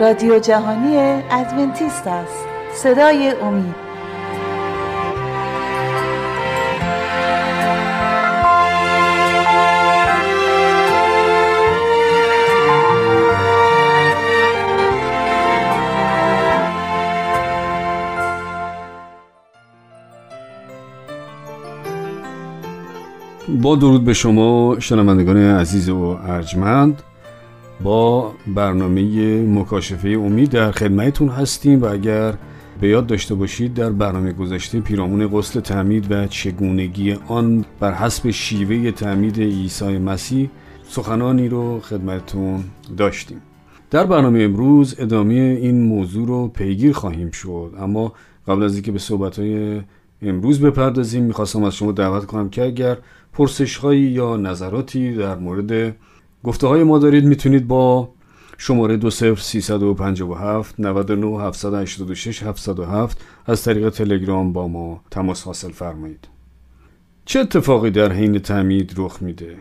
رادیو جهانی ادونتیست است. صدای امید. با درود به شما شنوندگان عزیز و ارجمند. با برنامه مکاشفه امید در خدمتتون هستیم و اگر به یاد داشته باشید در برنامه گذشته پیرامون غسل تعمید و چگونگی آن بر حسب شیوه تعمید عیسی مسیح سخنانی رو خدمتتون داشتیم. در برنامه امروز ادامه این موضوع رو پیگیر خواهیم شد. اما قبل از اینکه به صحبتهای امروز بپردازیم می‌خواستم از شما دعوت کنم که اگر پرسش یا نظراتی در مورد گفته های ما دارید می‌تونید با شماره 20357 99 786 707 از طریق تلگرام با ما تماس حاصل فرمایید. چه اتفاقی در حین تعمید رخ میده؟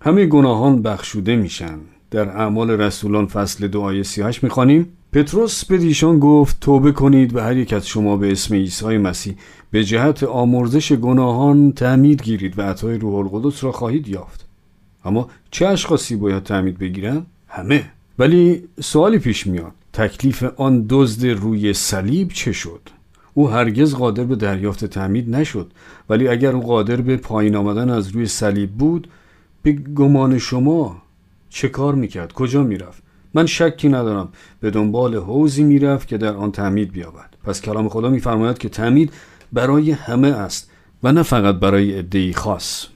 همه گناهان بخشوده میشن. در اعمال رسولان فصل دو آیه 38 می‌خوانیم. پتروس به دیشان گفت توبه کنید و هر یک از شما به اسم عیسی مسیح به جهت آمرزش گناهان تعمید گیرید و عطای روح القدس را خواهید یافت. اما چه اشخاصی باید تعمید بگیرن؟ همه. ولی سوالی پیش میاد. تکلیف آن دزد روی صلیب چه شد؟ او هرگز قادر به دریافت تعمید نشد. ولی اگر او قادر به پایین آمدن از روی صلیب بود به گمان شما چه کار می‌کرد؟ کجا می‌رفت؟ من شکی ندارم. به دنبال حوزی می‌رفت که در آن تعمید بیابد. پس کلام خدا میفرماید که تعمید برای همه است و نه فقط برای عدهای خاص.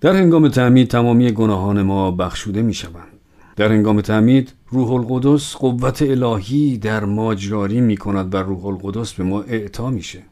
در هنگام تعمید تمامی گناهان ما بخشوده می شوند. در هنگام تعمید روح القدس قوت الهی در ماجراری می کند و روح القدس به ما اعطا میشه.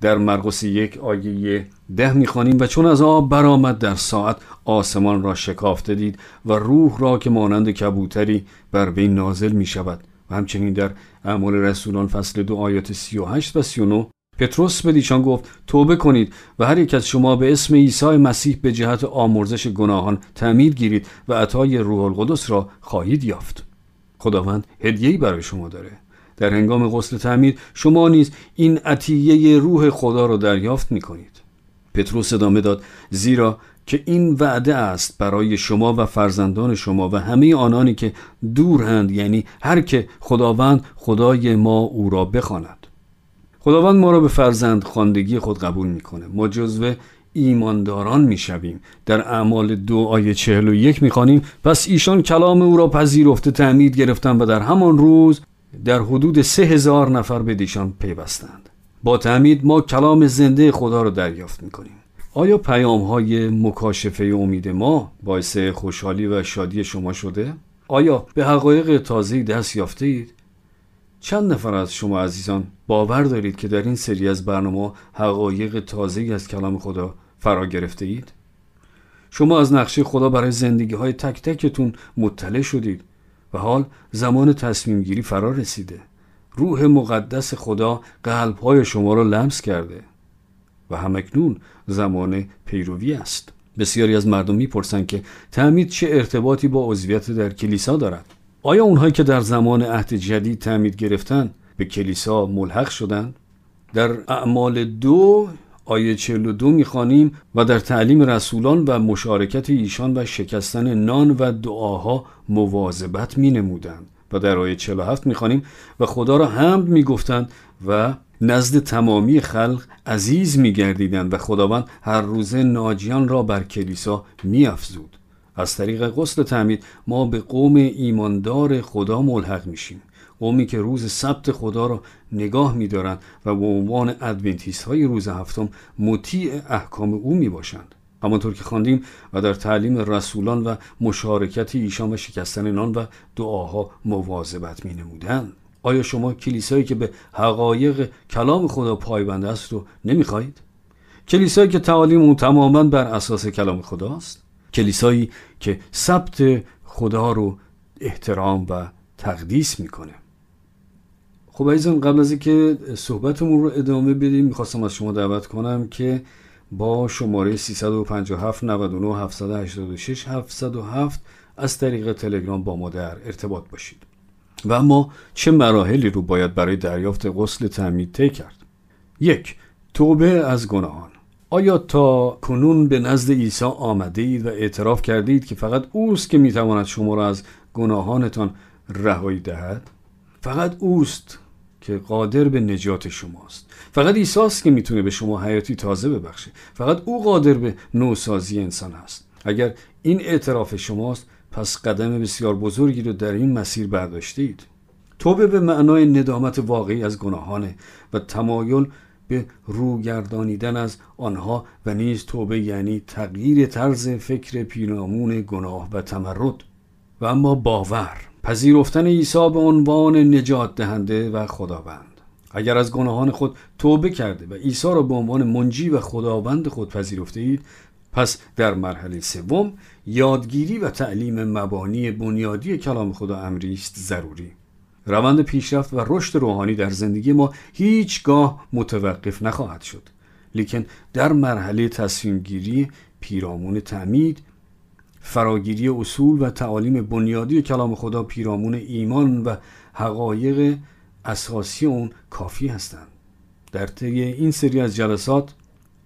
در مرقس یک آیه ده می‌خوانیم و چون از آب برآمد در ساعت آسمان را شکافته دید و روح را که مانند کبوتری بر وی نازل می شود و همچنین در اعمال رسولان فصل دو آیات 38 و 39 پتروس به دیشان گفت توبه کنید و هر یک از شما به اسم عیسی مسیح به جهت آمرزش گناهان تعمید گیرید و عطای روح القدس را خواهید یافت. خداوند هدیه‌ای برای شما داره. در هنگام غسل تعمید شما نیز این عطیه روح خدا را دریافت می کنید پتروس ادامه داد زیرا که این وعده است برای شما و فرزندان شما و همه آنانی که دورند یعنی هر که خداوند خدای ما او را بخواند. خداوند ما را به فرزند خواندگی خود قبول می‌کنه ما جزو ایمانداران می‌شویم در اعمال دو آیه چهل و یک می‌خوانیم پس ایشان کلام او را پذیرفته تعمید گرفتند و در همان روز در حدود سه هزار نفر به دیشان پیوستند با تعمید ما کلام زنده خدا را دریافت می‌کنیم آیا پیام های مکاشفه امید ما باعث خوشحالی و شادی شما شده؟ آیا به حقایق تازه دست یافته اید؟ چند نفر از شما عزیزان باور دارید که در این سری از برنامه حقایق تازه از کلام خدا فرا گرفته اید؟ شما از نقشه خدا برای زندگی های تک تکتون مطلع شدید و حال زمان تصمیم گیری فرا رسیده. روح مقدس خدا قلب های شما را لمس کرده و همکنون زمان پیروی است. بسیاری از مردم می‌پرسند که تعمید چه ارتباطی با عضویت در کلیسا دارد؟ آیا اونهایی که در زمان عهد جدید تعمید گرفتن به کلیسا ملحق شدند؟ در اعمال دو آیه 42 می‌خوانیم و در تعلیم رسولان و مشارکت ایشان و شکستن نان و دعاها مواظبت می نمودند و در آیه 47 می‌خوانیم و خدا را حمد می‌گفتند و نزد تمامی خلق عزیز میگردیدند و خداوند هر روزه ناجیان را بر کلیسا میافزود از طریق غسل تعمید ما به قوم ایماندار خدا ملحق میشیم قومی که روز سبت خدا را نگاه میدارند و به عنوان ادونتیست های روز هفتم مطیع احکام او می باشند. همانطور که خواندیم و در تعلیم رسولان و مشارکت ایشان و شکستن نان و دعاها مواظبت می نمودن. آیا شما کلیسایی که به حقایق کلام خدا پایبند است رو نمی‌خواهید؟ کلیسایی که تعالیم اون تماما بر اساس کلام خداست؟ کلیسایی که ثبت خدا رو احترام و تقدیس می‌کنه. خب عزیزان قبل از اینکه صحبتمون رو ادامه بدیم می‌خواستم از شما دعوت کنم که با شماره 357 99 786 707 از طریق تلگرام با ما در ارتباط باشید. و اما چه مراحلی رو باید برای دریافت غسل تعمید طی کرد؟ یک توبه از گناهان. آیا تا کنون به نزد عیسی آمده اید و اعتراف کردید که فقط اوست که می‌تواند شما را از گناهانتان رهایی دهد؟ فقط اوست که قادر به نجات شماست. فقط عیسی که می‌تونه به شما حیاتی تازه ببخشه. فقط او قادر به نوسازی انسان است. اگر این اعتراف شماست پس قدم بسیار بزرگی رو در این مسیر برداشتید. توبه به معنای ندامت واقعی از گناهانه و تمایل به روگردانیدن از آنها و نیز توبه یعنی تغییر طرز فکر پیرامون گناه و تمرد. و اما باور پذیرفتن عیسی به عنوان نجات دهنده و خداوند. اگر از گناهان خود توبه کرده و عیسی را به عنوان منجی و خداوند خود پذیرفته اید پس در مرحله سوم یادگیری و تعلیم مبانی بنیادی کلام خدا امری است ضروری. روند پیشرفت و رشد روحانی در زندگی ما هیچگاه متوقف نخواهد شد لیکن در مرحله تصمیم گیری پیرامون تعمید فراگیری اصول و تعالیم بنیادی کلام خدا پیرامون ایمان و حقایق اساسی اون کافی هستند در طی این سری از جلسات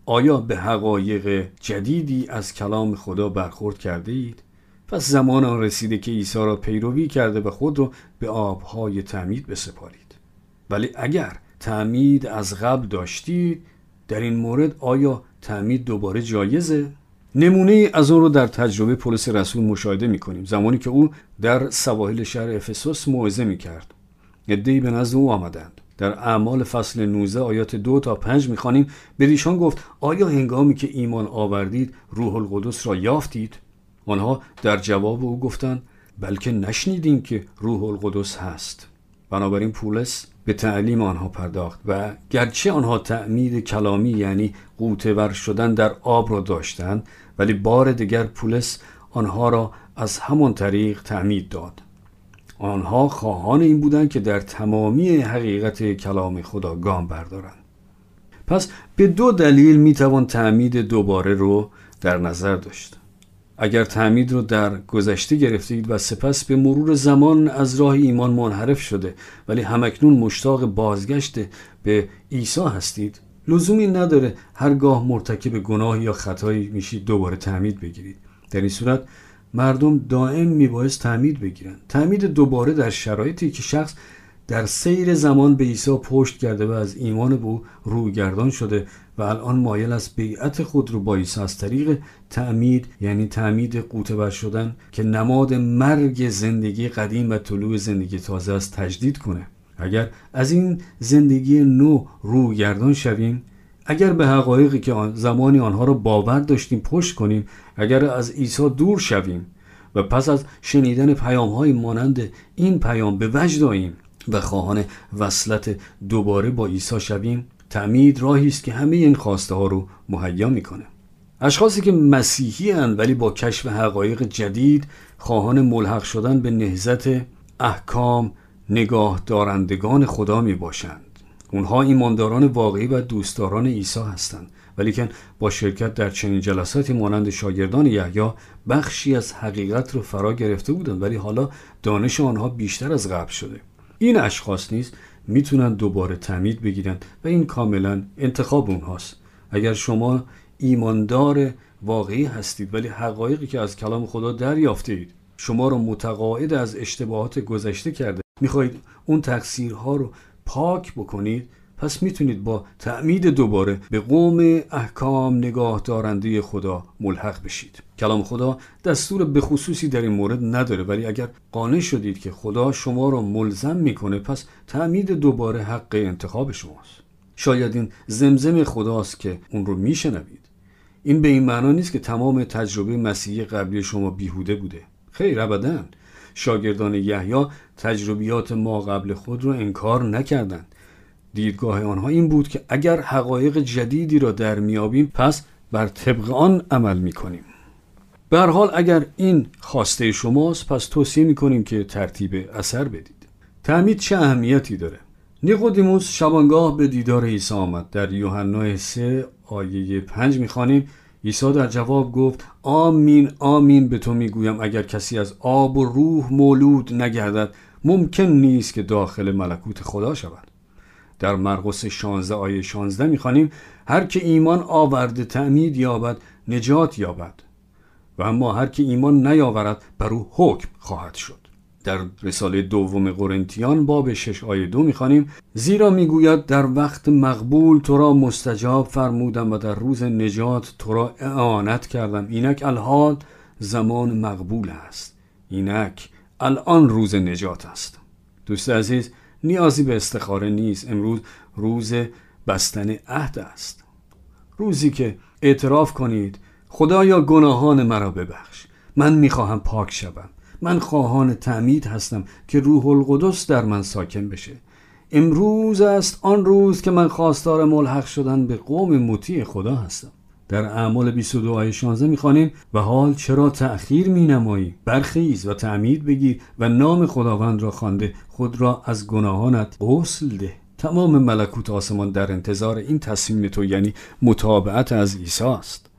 آیا به حقایق جدیدی از کلام خدا برخورد کرده اید؟ پس زمان آن رسیده که عیسی را پیروی کرده و خود را به آبهای تعمید بسپارید. ولی اگر تعمید از قبل داشتید در این مورد آیا تعمید دوباره جایزه؟ نمونه از اون رو در تجربه پولس رسول مشاهده می کنیم زمانی که او در سواحل شهر افسوس موعظه می کرد ادهی به نزد او آمدند. در اعمال فصل 19 آیات دو تا پنج می‌خوانیم. به ایشان گفت آیا هنگامی که ایمان آوردید روح القدس را یافتید؟ آنها در جواب او گفتند بلکه نشنیدیم که روح القدس هست. بنابراین پولس به تعلیم آنها پرداخت و گرچه آنها تعمید کلامی یعنی قوتور شدن در آب را داشتند ولی بار دیگر پولس آنها را از همان طریق تعمید داد. آنها خواهان این بودند که در تمامی حقیقت کلام خدا گام بردارند. پس به دو دلیل می‌توان تعمید دوباره رو در نظر داشت. اگر تعمید رو در گذشته گرفتید و سپس به مرور زمان از راه ایمان منحرف شده ولی همکنون مشتاق بازگشت به عیسی هستید لزومی نداره هرگاه مرتکب گناه یا خطایی میشید دوباره تعمید بگیرید. در این صورت مردم دائم میبایست تعمید بگیرند. تعمید دوباره در شرایطی که شخص در سیر زمان به عیسی پشت کرده و از ایمان به او روگردان شده و الان مایل از بیعت خود رو با عیسی از طریق تعمید یعنی تعمید قوتور شدن که نماد مرگ زندگی قدیم و طلوع زندگی تازه است تجدید کنه. اگر از این زندگی نو روگردان شویم اگر به حقایقی که زمانی آنها را باور داشتیم پشت کنیم اگر از عیسی دور شویم و پس از شنیدن پیام های مانند این پیام به وجد آییم و خواهان وصلت دوباره با عیسی شویم تعمید راهی است که همه این خواسته ها رو مهیا می‌کنه. اشخاصی که مسیحی هستند ولی با کشف حقایق جدید خواهان ملحق شدن به نهزت احکام نگاه دارندگان خدا می باشند اونها ایمانداران واقعی و دوستداران عیسی هستند. ولیکن با شرکت در چنین جلساتی مانند شاگردان یحیی بخشی از حقیقت رو فرا گرفته بودند. ولی حالا دانش آنها بیشتر از قبل شده. این اشخاص نیز می‌تونن دوباره تعمید بگیرند و این کاملا انتخاب اونهاست. اگر شما ایماندار واقعی هستید ولی حقایقی که از کلام خدا دریافته اید شما را متقاعد از اشتباهات گذشته کرده می‌خواهید اون تقصیرها رو پاک بکنید پس می‌تونید با تعمید دوباره به قوم احکام نگاه دارنده خدا ملحق بشید. کلام خدا دستور به خصوصی در این مورد نداره ولی اگر قانع شدید که خدا شما را ملزم می‌کنه پس تعمید دوباره حق انتخاب شماست. شاید این زمزم خداست که اون رو میشنوید. این به این معنا نیست که تمام تجربه مسیحی قبلی شما بیهوده بوده. خیر ابدا. شاگردان یحیی تجربیات ما قبل خود را انکار نکردند. دیدگاه آنها این بود که اگر حقایق جدیدی را در میابیم پس بر طبق آن عمل می‌کنیم. به حال اگر این خواسته شماست پس توصیه می‌کنیم که ترتیب اثر بدید. تعمید چه اهمیتی داره؟ نیقودیموس شبانگاه به دیدار عیسی آمد. در یوحنا 3 آیه 5 می‌خوانیم. عیسی در جواب گفت آمین آمین به تو می‌گویم. اگر کسی از آب و روح مولود نگردد ممکن نیست که داخل ملکوت خدا شود. در مرقس 16 آیه 16 می‌خوانیم هر که ایمان آورده تعمید یابد نجات یابد. و اما هر که ایمان نیاورد بر او حکم خواهد شد. در رساله دوم قرنتیان باب 6 آیه دو می‌خوانیم زیرا می‌گوید در وقت مقبول تو را مستجاب فرمودم و در روز نجات تو را اعانت کردم. اینک الحال زمان مقبول است. اینک الان روز نجات است. دوست عزیز نیازی به استخاره نیست. امروز روز بستن عهد است. روزی که اعتراف کنید خدایا گناهان مرا ببخش. من می‌خواهم پاک شوم. من خواهان تعمید هستم که روح القدس در من ساکن بشه. امروز است آن روز که من خواستار ملحق شدن به قوم مطیع خدا هستم. در اعمال 22 آیه 16 می‌خوانیم و حال چرا تأخیر می نمایی برخیز و تعمید بگیر و نام خداوند را خوانده خود را از گناهانت غسل ده. تمام ملکوت آسمان در انتظار این تصمیم تو یعنی مطابعت از عیسی است.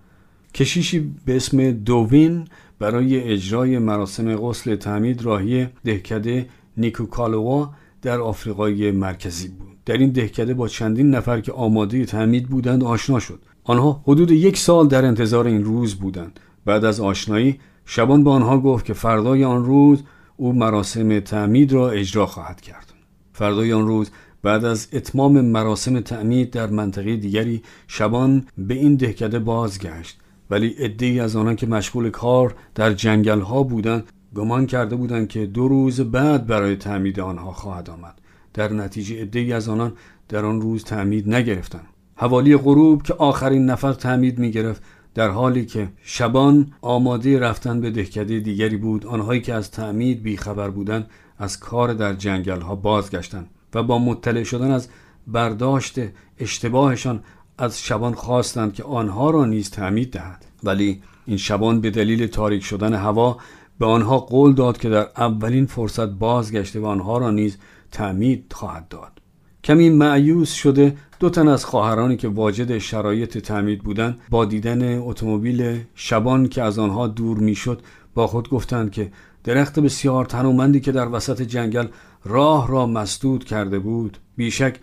کشیشی به اسم دوین برای اجرای مراسم غسل تعمید راهی دهکده نیکوکالوا در آفریقای مرکزی بود. در این دهکده با چندین نفر که آماده تعمید بودند آشنا شد. آنها حدود یک سال در انتظار این روز بودند. بعد از آشنایی شبان به آنها گفت که فردای آن روز او مراسم تعمید را اجرا خواهد کرد. فردای آن روز بعد از اتمام مراسم تعمید در منطقه دیگری شبان به این دهکده بازگشت. ولی عدهای از آنان که مشغول کار در جنگل ها بودند گمان کرده بودند که دو روز بعد برای تعمید آنها خواهد آمد. در نتیجه عدهای از آنان در آن روز تعمید نگرفتند. حوالی غروب که آخرین نفر تعمید می گرفت در حالی که شبان آماده رفتن به دهکده دیگری بود آنهایی که از تعمید بیخبر بودند از کار در جنگل ها بازگشتند و با مطلع شدن از برداشت اشتباهشان از شبان خواستند که آنها را نیز تعمید دهد. ولی این شبان به دلیل تاریک شدن هوا به آنها قول داد که در اولین فرصت بازگشته و آنها را نیز تعمید خواهد داد. کمی معیوس شده دو تن از خواهرانی که واجد شرایط تعمید بودند با دیدن اتومبیل شبان که از آنها دور می‌شد با خود گفتند که درخت بسیار تنومندی که در وسط جنگل راه را مسدود کرده بود بیشک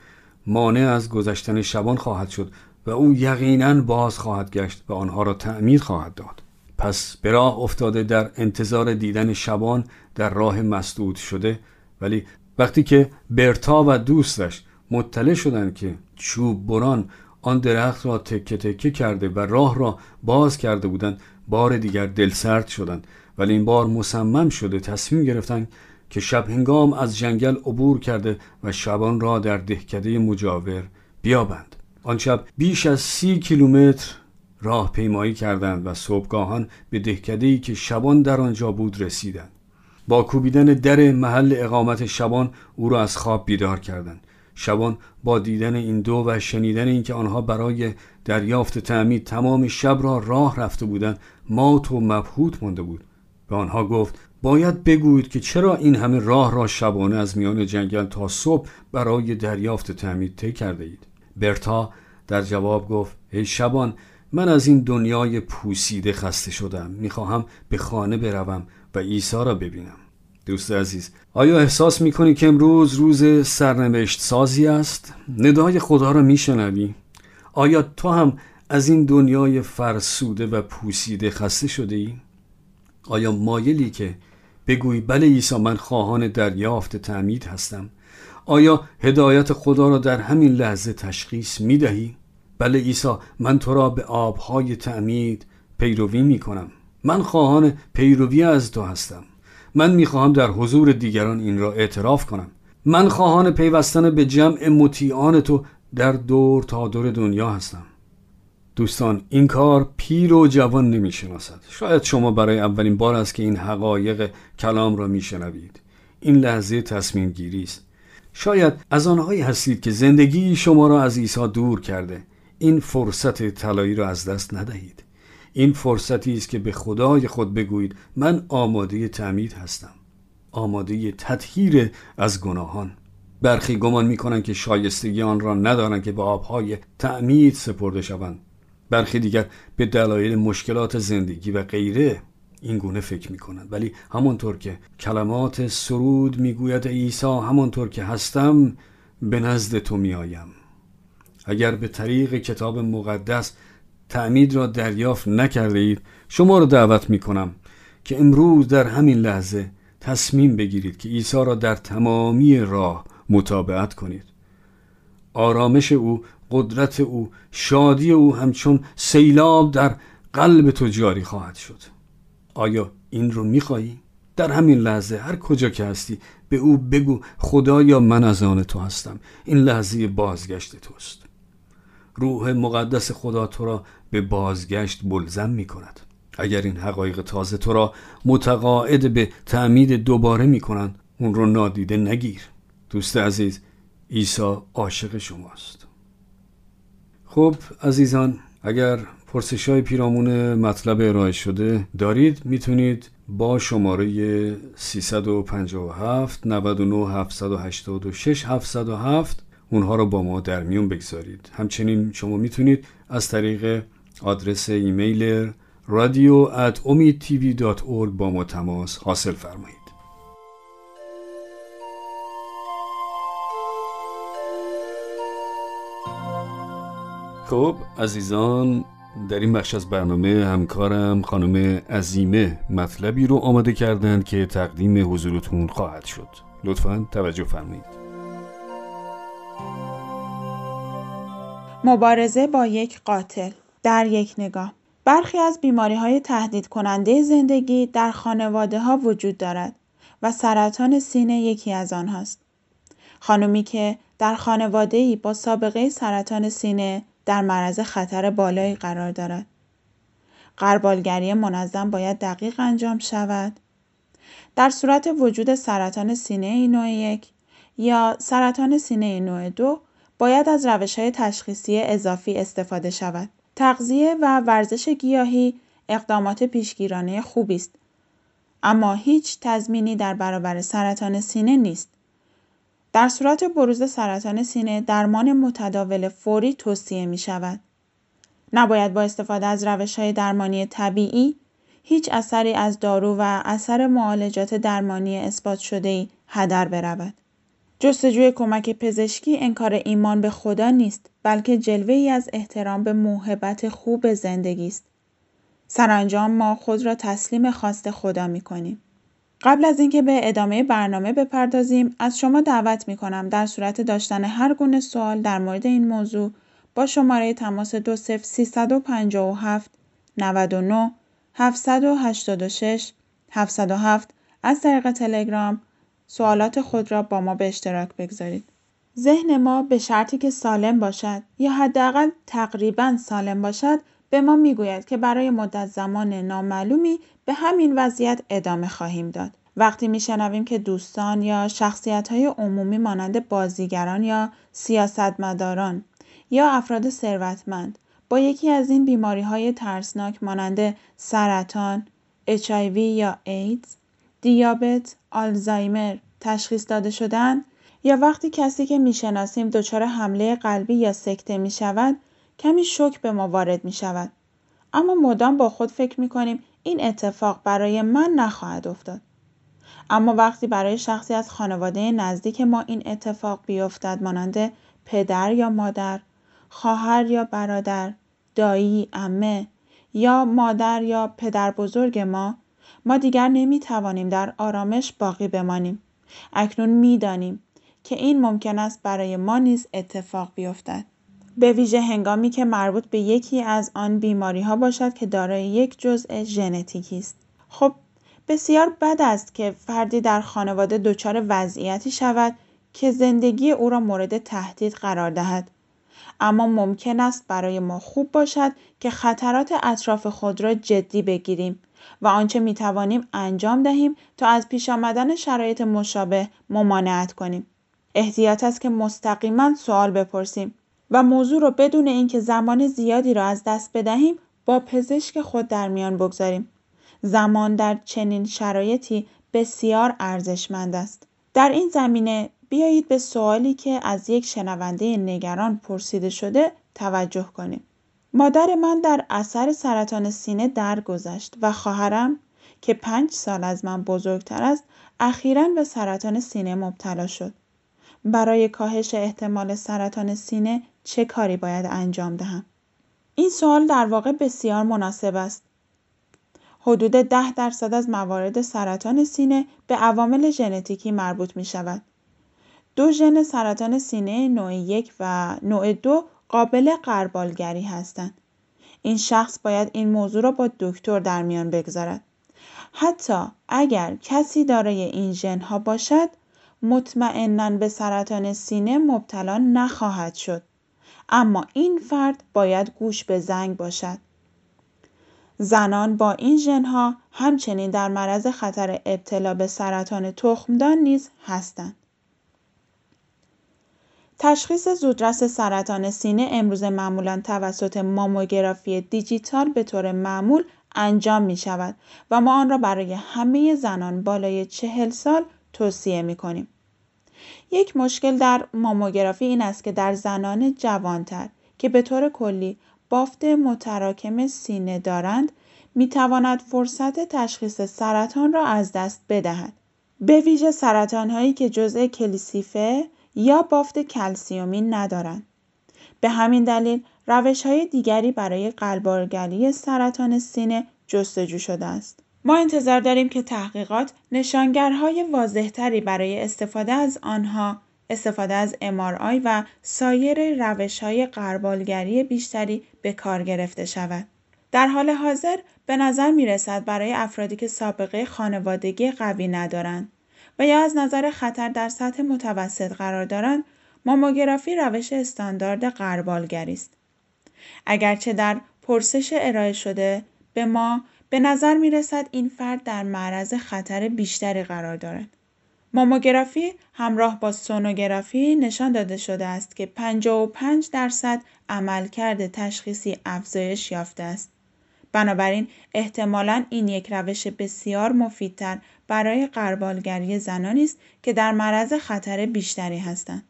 مانع از گذشتن شبان خواهد شد و او یقینا باز خواهد گشت و آنها را تعمیر خواهد داد. پس به راه افتاده در انتظار دیدن شبان در راه مسدود شده ولی وقتی که برتا و دوستش مطلع شدند که چوب بران آن درخت را تکه تکه کرده و راه را باز کرده بودند. بار دیگر دلسرد شدند. ولی این بار مصمم شده تصمیم گرفتند که شب هنگام از جنگل عبور کرده و شبان را در دهکده مجاور بیابند. آن شب بیش از سی کیلومتر راه پیمایی کردند و صبحگاهان به دهکده که شبان در آنجا بود رسیدند. با کوبیدن در محل اقامت شبان او را از خواب بیدار کردند. شبان با دیدن این دو و شنیدن اینکه آنها برای دریافت تعمید تمام شب را راه رفته بودند مات و مبهوت مانده بود. به آنها گفت باید بگویید که چرا این همه راه را شبانه از میان جنگل تا صبح برای دریافت تعمید طی کرده اید؟ برتا در جواب گفت ای شبان من از این دنیای پوسیده خسته شدم. می‌خواهم به خانه بروم و عیسی را ببینم. دوست عزیز آیا احساس می‌کنی که امروز روز سرنوشت سازی است؟ ندای خدا را میشنوی؟ آیا تو هم از این دنیای فرسوده و پوسیده خسته شده ای؟ آیا مایلی که بگوی بله عیسی من خواهان دریافت تعمید هستم آیا هدایت خدا را در همین لحظه تشخیص می دهی؟ بله عیسی من تو را به آبهای تعمید پیروی می کنم من خواهان پیروی از تو هستم من می خواهم در حضور دیگران این را اعتراف کنم. من خواهان پیوستن به جمع مطیعان تو در دور تا دور دنیا هستم. دوستان این کار پیر و جوان نمی شناسد شاید شما برای اولین بار است که این حقایق کلام را می شنوید این لحظه تصمیم گیری است. شاید از آنهایی هستید که زندگی شما را از عیسی دور کرده. این فرصت طلایی را از دست ندهید. این فرصتی است که به خدای خود بگویید من آماده تعمید هستم. آماده تطهیر از گناهان. برخی گمان می‌کنند که شایستگی آن را ندارند که به آبهای تعمید سپرده شوند. برخی دیگر به دلایل مشکلات زندگی و غیره این گونه فکر می کنند ولی همانطور که کلمات سرود می‌گوید عیسی همانطور که هستم به نزد تو می آیم اگر به طریق کتاب مقدس تعمید را دریافت نکرده اید شما را دعوت می کنم که امروز در همین لحظه تصمیم بگیرید که عیسی را در تمامی راه مطابقت کنید. آرامش او قدرت او شادی او همچون سیلاب در قلب تو جاری خواهد شد. آیا این رو می‌خواهی؟ در همین لحظه هر کجا که هستی به او بگو خدایا من از آن تو هستم. این لحظه بازگشت توست. روح مقدس خدا تو را به بازگشت بلزم می کند اگر این حقایق تازه تو را متقاعد به تعمید دوباره می کنند اون رو نادیده نگیر. دوست عزیز عیسی عاشق شماست. خب عزیزان اگر پرسش های پیرامون مطلب ارائه شده دارید می‌تونید با شماره 357 99 786 707 اونها رو با ما در میون بگذارید. همچنین شما می‌تونید از طریق آدرس ایمیل رادیو at با ما تماس حاصل فرمایید. خب عزیزان در این بخش از برنامه همکارم خانم عزیمه مطلبی رو آماده کردند که تقدیم حضورتون خواهد شد. لطفا توجه فرمایید. مبارزه با یک قاتل در یک نگاه برخی از بیماری های تهدید کننده زندگی در خانواده ها وجود دارد و سرطان سینه یکی از آنهاست. خانمی که در خانواده ای با سابقه سرطان سینه در معرض خطر بالایی قرار دارد. قربالگری منظم باید دقیق انجام شود. در صورت وجود سرطان سینه نوع یک یا سرطان سینه نوع دو باید از روش های تشخیصی اضافی استفاده شود. تغذیه و ورزش گیاهی اقدامات پیشگیرانه خوبی است. اما هیچ تضمینی در برابر سرطان سینه نیست. در صورت بروز سرطان سینه درمان متداول فوری توصیه می شود. نباید با استفاده از روش های درمانی طبیعی هیچ اثری از دارو و اثر معالجات درمانی اثبات شده ای هدر برود. جستجوی کمک پزشکی انکار ایمان به خدا نیست بلکه جلوه از احترام به موهبت خوب زندگی است. سرانجام ما خود را تسلیم خواست خدا می کنیم. قبل از اینکه به ادامه برنامه بپردازیم از شما دعوت می کنم در صورت داشتن هر گونه سوال در مورد این موضوع با شماره تماس 20357 99 786 707 از طریق تلگرام سوالات خود را با ما به اشتراک بگذارید. ذهن ما به شرطی که سالم باشد یا حداقل تقریبا سالم باشد به ما می‌گوید که برای مدت زمان نامعلومی به همین وضعیت ادامه خواهیم داد. وقتی میشنویم که دوستان یا شخصیت های عمومی مانند بازیگران یا سیاستمداران یا افراد ثروتمند با یکی از این بیماری های ترسناک مانند سرطان، HIV یا ایدز، دیابت، آلزایمر تشخیص داده شدن یا وقتی کسی که می‌شناسیم دچار حمله قلبی یا سکته می شود کمی شک به ما وارد می شود. اما مدام با خود فکر می کنیم این اتفاق برای من نخواهد افتاد. اما وقتی برای شخصی از خانواده نزدیک ما این اتفاق بیفتد مانند پدر یا مادر، خواهر یا برادر، دایی، امه یا مادر یا پدر بزرگ ما ما دیگر نمی توانیم در آرامش باقی بمانیم. اکنون می دانیم که این ممکن است برای ما نیز اتفاق بیفتد. به ویژه هنگامی که مربوط به یکی از آن بیماری ها باشد که دارای یک جزء ژنتیکی است. خب بسیار بد است که فردی در خانواده دچار وضعیتی شود که زندگی او را مورد تهدید قرار دهد. اما ممکن است برای ما خوب باشد که خطرات اطراف خود را جدی بگیریم و آنچه می توانیم انجام دهیم تا از پیش آمدن شرایط مشابه ممانعت کنیم. احتیاط است که مستقیما سوال بپرسیم و موضوع را بدون اینکه زمان زیادی را از دست بدهیم با پزشک خود در میان بگذاریم. زمان در چنین شرایطی بسیار ارزشمند است. در این زمینه بیایید به سوالی که از یک شنونده نگران پرسیده شده توجه کنیم. مادر من در اثر سرطان سینه درگذشت و خواهرم که پنج سال از من بزرگتر است اخیرا به سرطان سینه مبتلا شد. برای کاهش احتمال سرطان سینه چه کاری باید انجام دهم؟ این سوال در واقع بسیار مناسب است. حدود ده درصد از موارد سرطان سینه به عوامل ژنتیکی مربوط می شود. دو ژن سرطان سینه نوع یک و نوع دو قابل قربالگری هستند. این شخص باید این موضوع را با دکتر در میان بگذارد. حتی اگر کسی دارای این ژن ها باشد مطمئنا به سرطان سینه مبتلا نخواهد شد. اما این فرد باید گوش به زنگ باشد. زنان با این ژنها همچنین در معرض خطر ابتلا به سرطان تخمدان نیز هستند. تشخیص زودرس سرطان سینه امروز معمولا توسط ماموگرافی دیجیتال به طور معمول انجام می شود و ما آن را برای همه زنان بالای چهل سال توصیه می کنیم. یک مشکل در ماموگرافی این است که در زنان جوانتر که به طور کلی بافت متراکم سینه دارند می تواند فرصت تشخیص سرطان را از دست بدهد. به ویژه سرطان هایی که جزء کلیسیفه یا بافت کلسیومی ندارند. به همین دلیل روش های دیگری برای قلبارگری سرطان سینه جستجو شده است. ما انتظار داریم که تحقیقات نشانگرهای واضحتری برای استفاده از آنها استفاده از MRI و سایر روش های قربالگری بیشتری به کار گرفته شود. در حال حاضر به نظر می رسد برای افرادی که سابقه خانوادگی قوی ندارند و یا از نظر خطر در سطح متوسط قرار دارند ماموگرافی روش استاندارد قربالگری است. اگرچه در پرسش ارائه شده به ما به نظر می رسد این فرد در معرض خطر بیشتری قرار دارد. ماموگرافی همراه با سونوگرافی نشان داده شده است که 55 درصد عملکرد تشخیصی افزایش یافته است. بنابراین احتمالا این یک روش بسیار مفیدتر برای قربالگری زنانی است که در معرض خطر بیشتری هستند.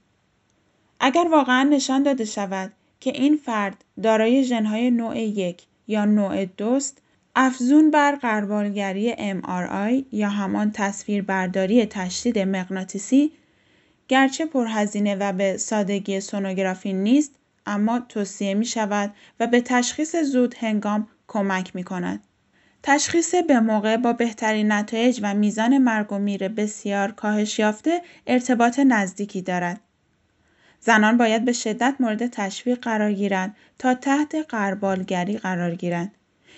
اگر واقعا نشان داده شود که این فرد دارای ژنهای نوع یک یا نوع دوست افزون بر قربالگری MRI یا همان تصویربرداری تشدید مغناطیسی گرچه پرهزینه و به سادگی سونوگرافی نیست اما توصیه می شود و به تشخیص زود هنگام کمک می کند. تشخیص به موقع با بهترین نتایج و میزان مرگ و میر بسیار کاهش یافته ارتباط نزدیکی دارد. زنان باید به شدت مورد تشویق قرار گیرند تا تحت قربالگری قرار گیرند.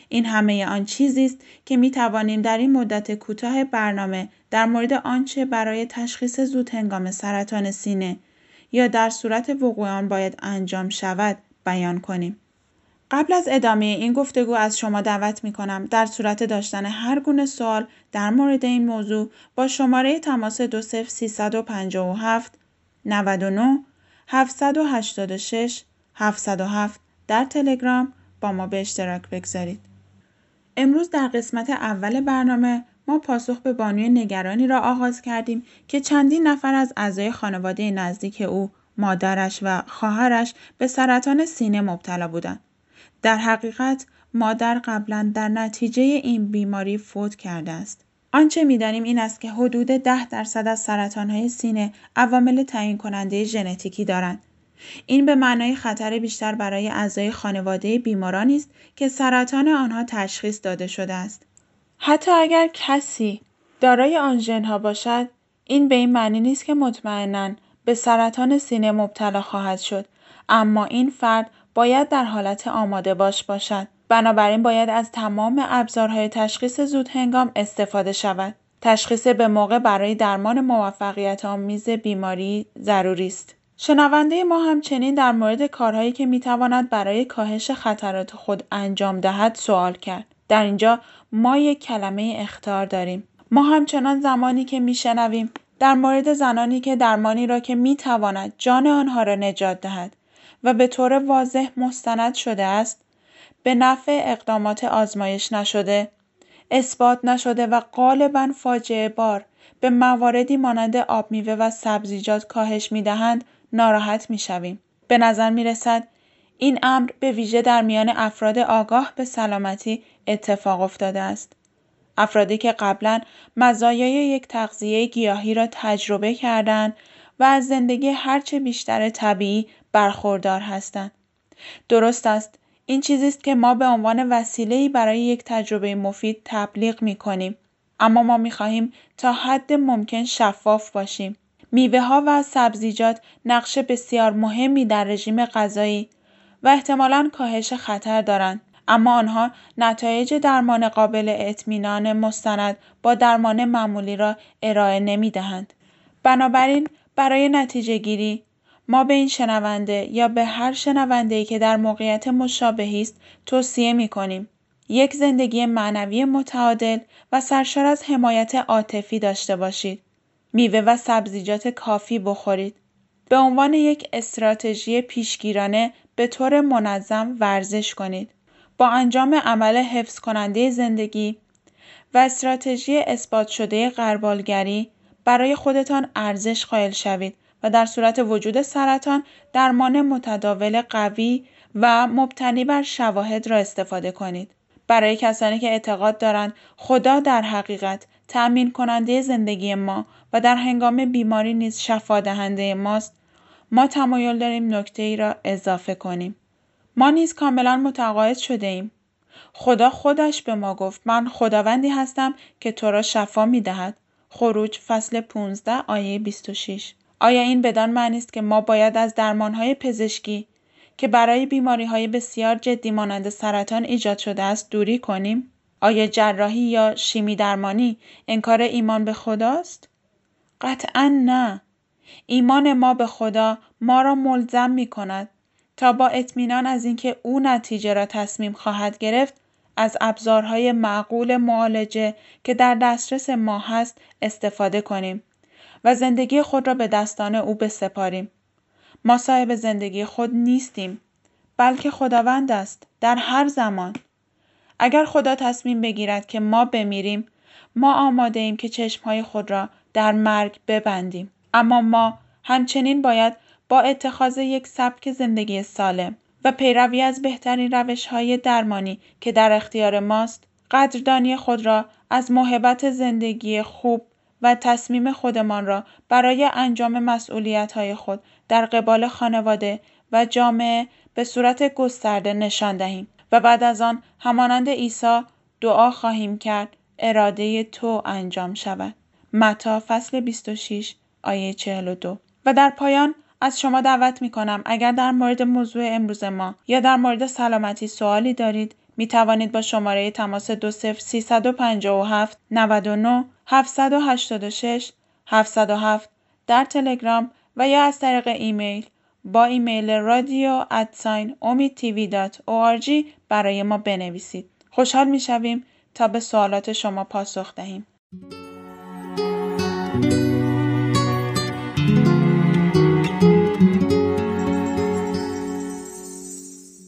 این همه آن چیزی است که می توانیم در این مدت کوتاه برنامه در مورد آنچه برای تشخیص زود هنگام سرطان سینه یا در صورت وقوع آن باید انجام شود بیان کنیم. قبل از ادامه این گفتگو از شما دعوت می کنم در صورت داشتن هر گونه سوال در مورد این موضوع با شماره تماس 20357 99 786 707 در تلگرام با ما به اشتراک بگذارید. امروز در قسمت اول برنامه ما پاسخ به بانوی نگرانی را آغاز کردیم که چندین نفر از اعضای خانواده نزدیک او مادرش و خواهرش به سرطان سینه مبتلا بودند. در حقیقت مادر قبلا در نتیجه این بیماری فوت کرده است. آنچه می‌دانیم این است که حدود ده درصد از سرطانهای سینه عوامل تعیین کننده ژنتیکی دارند. این به معنای خطر بیشتر برای اعضای خانواده بیمارانی است که سرطان آنها تشخیص داده شده است. حتی اگر کسی دارای آن ژنها باشد، این به این معنی نیست که مطمئنا به سرطان سینه مبتلا خواهد شد، اما این فرد باید در حالت آماده باش باشد. بنابراین باید از تمام ابزارهای تشخیص زود هنگام استفاده شود. تشخیص به موقع برای درمان موفقیت آمیز بیماری ضروری است. شنونده ما همچنین در مورد کارهایی که می‌تواند برای کاهش خطرات خود انجام دهد سوال کرد. در اینجا ما یک کلمه اختار داریم. ما همچنان زمانی که میشنویم در مورد زنانی که درمانی را که می‌تواند جان آنها را نجات دهد و به طور واضح مستند شده است. به نفع اقدامات آزمایش نشده اثبات نشده و غالبا فاجعه بار به مواردی مانند آب میوه و سبزیجات کاهش می‌دهند ناراحت می‌شویم. به نظر می رسد این امر به ویژه در میان افراد آگاه به سلامتی اتفاق افتاده است. افرادی که قبلا مزایای یک تغذیه گیاهی را تجربه کردند و از زندگی هرچه بیشتر طبیعی برخوردار هستند. درست است این چیزی است که ما به عنوان وسیله‌ای برای یک تجربه مفید تبلیغ می کنیم. اما ما می خواهیم تا حد ممکن شفاف باشیم. میوه ها و سبزیجات نقش بسیار مهمی در رژیم غذایی و احتمالا کاهش خطر دارند. اما آنها نتایج درمان قابل اطمینان مستند با درمان معمولی را ارائه نمی دهند. بنابراین برای نتیجه گیری ما به این شنونده یا به هر شنونده که در موقعیت مشابهی است توصیه می کنیم. یک زندگی معنوی متعادل و سرشار از حمایت عاطفی داشته باشید. میوه و سبزیجات کافی بخورید. به عنوان یک استراتژی پیشگیرانه به طور منظم ورزش کنید. با انجام عمل حفظ کننده زندگی و استراتژی اثبات شده غربالگری برای خودتان ارزش قائل شوید و در صورت وجود سرطان درمان متداول قوی و مبتنی بر شواهد را استفاده کنید. برای کسانی که اعتقاد دارند خدا در حقیقت تأمین کننده زندگی ما و در هنگام بیماری نیز شفا دهنده ماست ما تمایل داریم نکته ای را اضافه کنیم. ما نیز کاملا متقاعد شده ایم. خدا خودش به ما گفت من خداوندی هستم که تو را شفا می دهد. خروج فصل 15 آیه 26 آیا این بدان معنی است که ما باید از درمانهای پزشکی که برای بیماری های بسیار جدی مانند سرطان ایجاد شده است دوری کنیم؟ آیا جراحی یا شیمی درمانی انکار ایمان به خداست؟ قطعا نه. ایمان ما به خدا ما را ملزم می کند تا با اطمینان از اینکه او نتیجه را تصمیم خواهد گرفت از ابزارهای معقول معالجه که در دسترس ما هست استفاده کنیم و زندگی خود را به دستان او بسپاریم. ما صاحب زندگی خود نیستیم بلکه خداوند است در هر زمان. اگر خدا تصمیم بگیرد که ما بمیریم ما آماده ایم که چشمهای خود را در مرگ ببندیم. اما ما همچنین باید با اتخاذ یک سبک زندگی سالم و پیروی از بهترین روش های درمانی که در اختیار ماست قدردانی خود را از محبت زندگی خوب و تصمیم خودمان را برای انجام مسئولیت های خود در قبال خانواده و جامعه به صورت گسترده نشان دهیم و بعد از آن همانند عیسی دعا خواهیم کرد اراده تو انجام شود. متا فصل 26 آیه 42 و در پایان از شما دعوت می کنم اگر در مورد موضوع امروز ما یا در مورد سلامتی سوالی دارید می توانید با شماره تماس 20357 99 786 707 در تلگرام و یا از طریق ایمیل با ایمیل رادیو ادساین برای ما بنویسید. خوشحال می شویم تا به سوالات شما پاسخ دهیم.